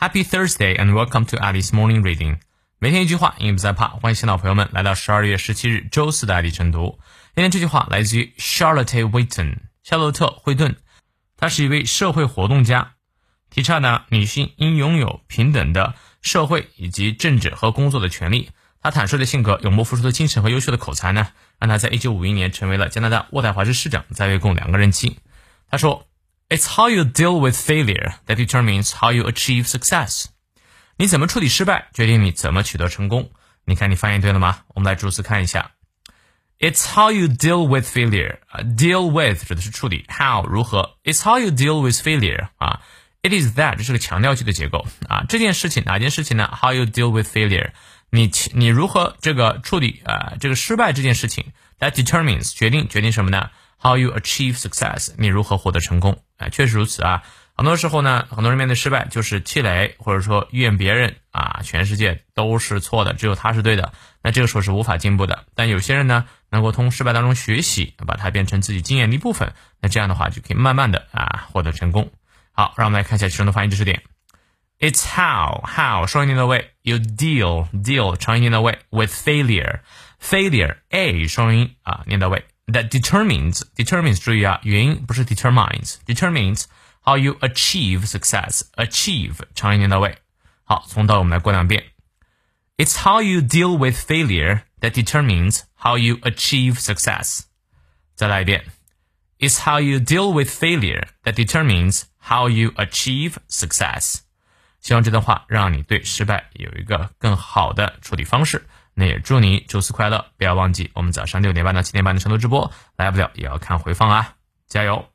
Happy Thursday and welcome to Alice Morning Reading。每天一句话，英语不再怕。欢迎新老朋友们来到十二月十七日周四的爱丽晨读。今天这句话来自于 Charlotte Whiton，夏洛特·惠顿。她是一位社会活动家，提倡呢女性应拥有平等的社会以及政治和工作的权利。她坦率的性格、永不服输的精神和优秀的口才呢，让她在一九五一年成为了加拿大渥太华市市长，在位共两个任期。她说。It's how you deal with failure that determines how you achieve success。你怎么处理失败，决定你怎么取得成功。你看，你发音对了吗？我们来逐词看一下。It's how you deal with failure。啊，deal with 指的是处理，how 如何？It's how you deal with failure。啊，it is that 这是个强调句的结构。啊，这件事情哪件事情呢？How you deal with failure？你你如何这个处理啊这个失败这件事情？That determines 决定决定什么呢 ？How you achieve success？你如何获得成功？哎，确实如此啊。很多时候呢，很多人面对失败就是气馁，或者说怨别人啊，全世界都是错的，只有他是对的。那这个时候是无法进步的。但有些人呢，能够从失败当中学习，把它变成自己经验的一部分，那这样的话就可以慢慢的啊获得成功。好，让我们来看一下其中的发音知识点。It's how how 双音节的位，you deal deal 长音念到位，with failure failure a 双音啊念到位。that determines determines 注意啊，元音不是 determines determines how you achieve success achieve 长音念到位。好，从头我们来过两遍。It's how you deal with failure that determines how you achieve success。再来一遍。It's how you deal with failure that determines how you achieve success。 希望这段话让你对失败有一个更好的处理方式。那也祝你周四快乐！不要忘记我们早上六点半到七点半的成都直播，来不了也要看回放啊！加油！